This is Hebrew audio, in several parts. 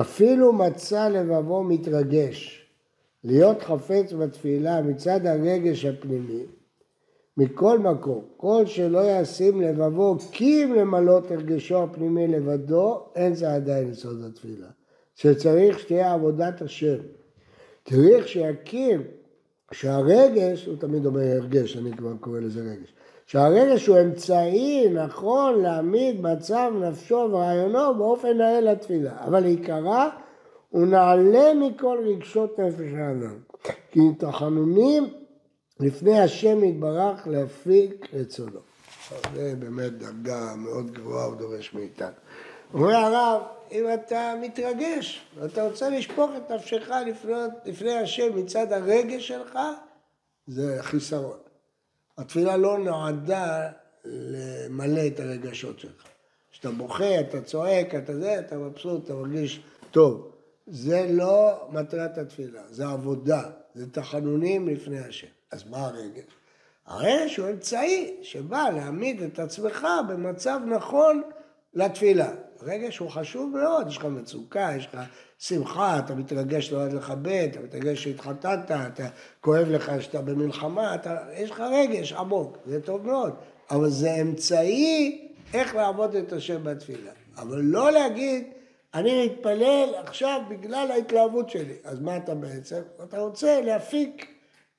אפילו מצא לבבו מתרגש, להיות חפץ בתפילה מצד הרגש הפנימי, מכל מקום, כל שלא ישים לבבו כי אם למלות הרגשו הפנימי לבדו, אין זה עדיין יסוד התפילה. שצריך שתהיה עבודת השם. צריך שיכיר שהרגש, הוא תמיד אומר הרגש, אני כבר קורא לזה רגש, שהרגש הוא אמצעי נכון להעמיד מצב נפשו ורעיונו באופן נאה לתפילה, אבל עיקרה הוא נעלה מכל רגשות נפש האדם, כי תחנונים לפני השם יתברך להפיק רצונו. זה באמת דרגה מאוד גבוהה ודורש מאיתנו. אומר הרב, אם אתה מתרגש ואתה רוצה לשפוך את נפשך לפני, לפני השם מצד הרגש שלך, זה חיסרון. התפילה לא נועדה למלא את הרגשות שלך. כשאתה בוכה, אתה צועק, אתה זה, אתה מבסוט, אתה מרגיש טוב. זה לא מטרת התפילה, זה עבודה, זה תחנונים לפני השם. אז מה הרגש? הרגש הוא אמצעי שבא להעמיד את עצמך במצב נכון לתפילה. רגש הוא חשוב מאוד, יש לך מצוקה, יש לך שמחה, אתה מתרגש לא לכבד, אתה מתרגש שהתחתנת, אתה כואב לך שאתה במלחמה, אתה, יש לך רגש עמוק, זה טוב מאוד, אבל זה אמצעי איך לעבוד את השם בתפילה. אבל לא להגיד, אני מתפלל עכשיו בגלל ההתלהבות שלי. אז מה אתה בעצם? אתה רוצה להפיק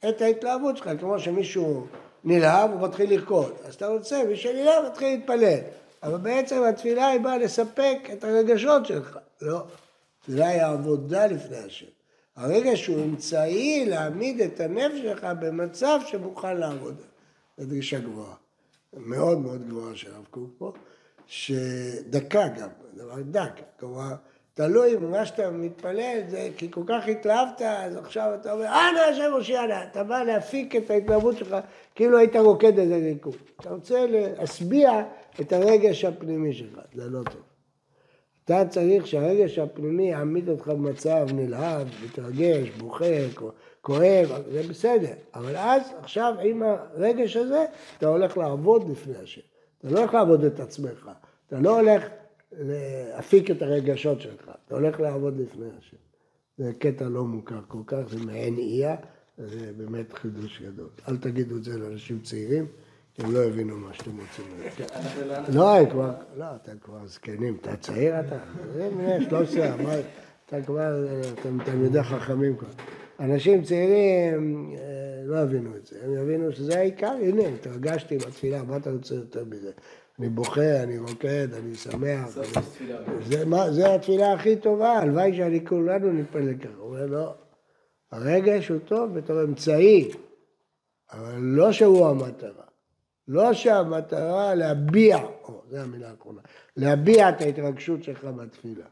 את ההתלהבות שלך, כמו שמישהו נלהב, הוא מתחיל לרקוד. אז אתה רוצה, מי שנלהב מתחיל להתפלל. אבל בעצם התפילה היא באה לספק את הרגשות שלך. לא, תפילה היא עבודה לפני השם. הרגש הוא אמצעי להעמיד את הנפש שלך במצב שמוכן לעבודה. זו דרישה גבוהה. מאוד מאוד גבוהה של הרב קוק פה, שדקה גם, דבר דק. כלומר, תלוי במה שאתה מתפלל, זה כי כל כך התלהבת, אז עכשיו אתה אומר, אנא השם הושיענה, אתה בא להפיק את ההתלהבות שלך, כאילו היית רוקד איזה ריקוד. אתה רוצה להשביע את הרגש הפנימי שלך, זה לא טוב. אתה צריך שהרגש הפנימי יעמיד אותך במצב נלהב, מתרגש, בוכה, כואב, זה בסדר. אבל אז, עכשיו, עם הרגש הזה, אתה הולך לעבוד לפני השם. אתה לא הולך לעבוד את עצמך, אתה לא הולך להפיק את הרגשות שלך, אתה הולך לעבוד לפני השם. זה קטע לא מוכר כל כך, זה מעין איה, זה באמת חידוש גדול. אל תגידו את זה לאנשים צעירים. הם לא הבינו מה שאתם רוצים. לא, הם כבר, לא, אתם כבר זקנים, אתה צעיר אתה? זה בני 13, אתה כבר, אתם תלמידי חכמים כבר. אנשים צעירים אה, לא הבינו את זה, הם יבינו שזה העיקר, הנה, התרגשתי בתפילה, מה אתה רוצה יותר מזה? אני בוכה, אני רוקד, אני שמח. זה התפילה הכי טובה, הלוואי שאני כולנו נתפלל ככה. הוא אומר, לא, הרגש הוא טוב בתור אמצעי, אבל לא שהוא המטרה. לא שהמטרה להביע, או, זו המילה האחרונה, להביע את ההתרגשות שלך בתפילה.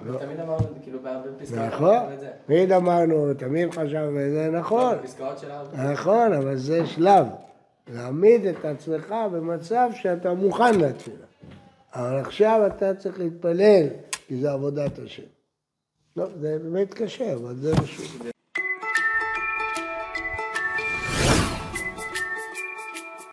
אבל תמיד אמרנו, כאילו, בפסקאות, נכון, תמיד אמרנו, תמיד חשבנו, זה נכון, נכון, אבל זה שלב, להעמיד את עצמך במצב שאתה מוכן לתפילה. אבל עכשיו אתה צריך להתפלל, כי זה עבודת השם. לא, זה באמת קשה, אבל זה משהו.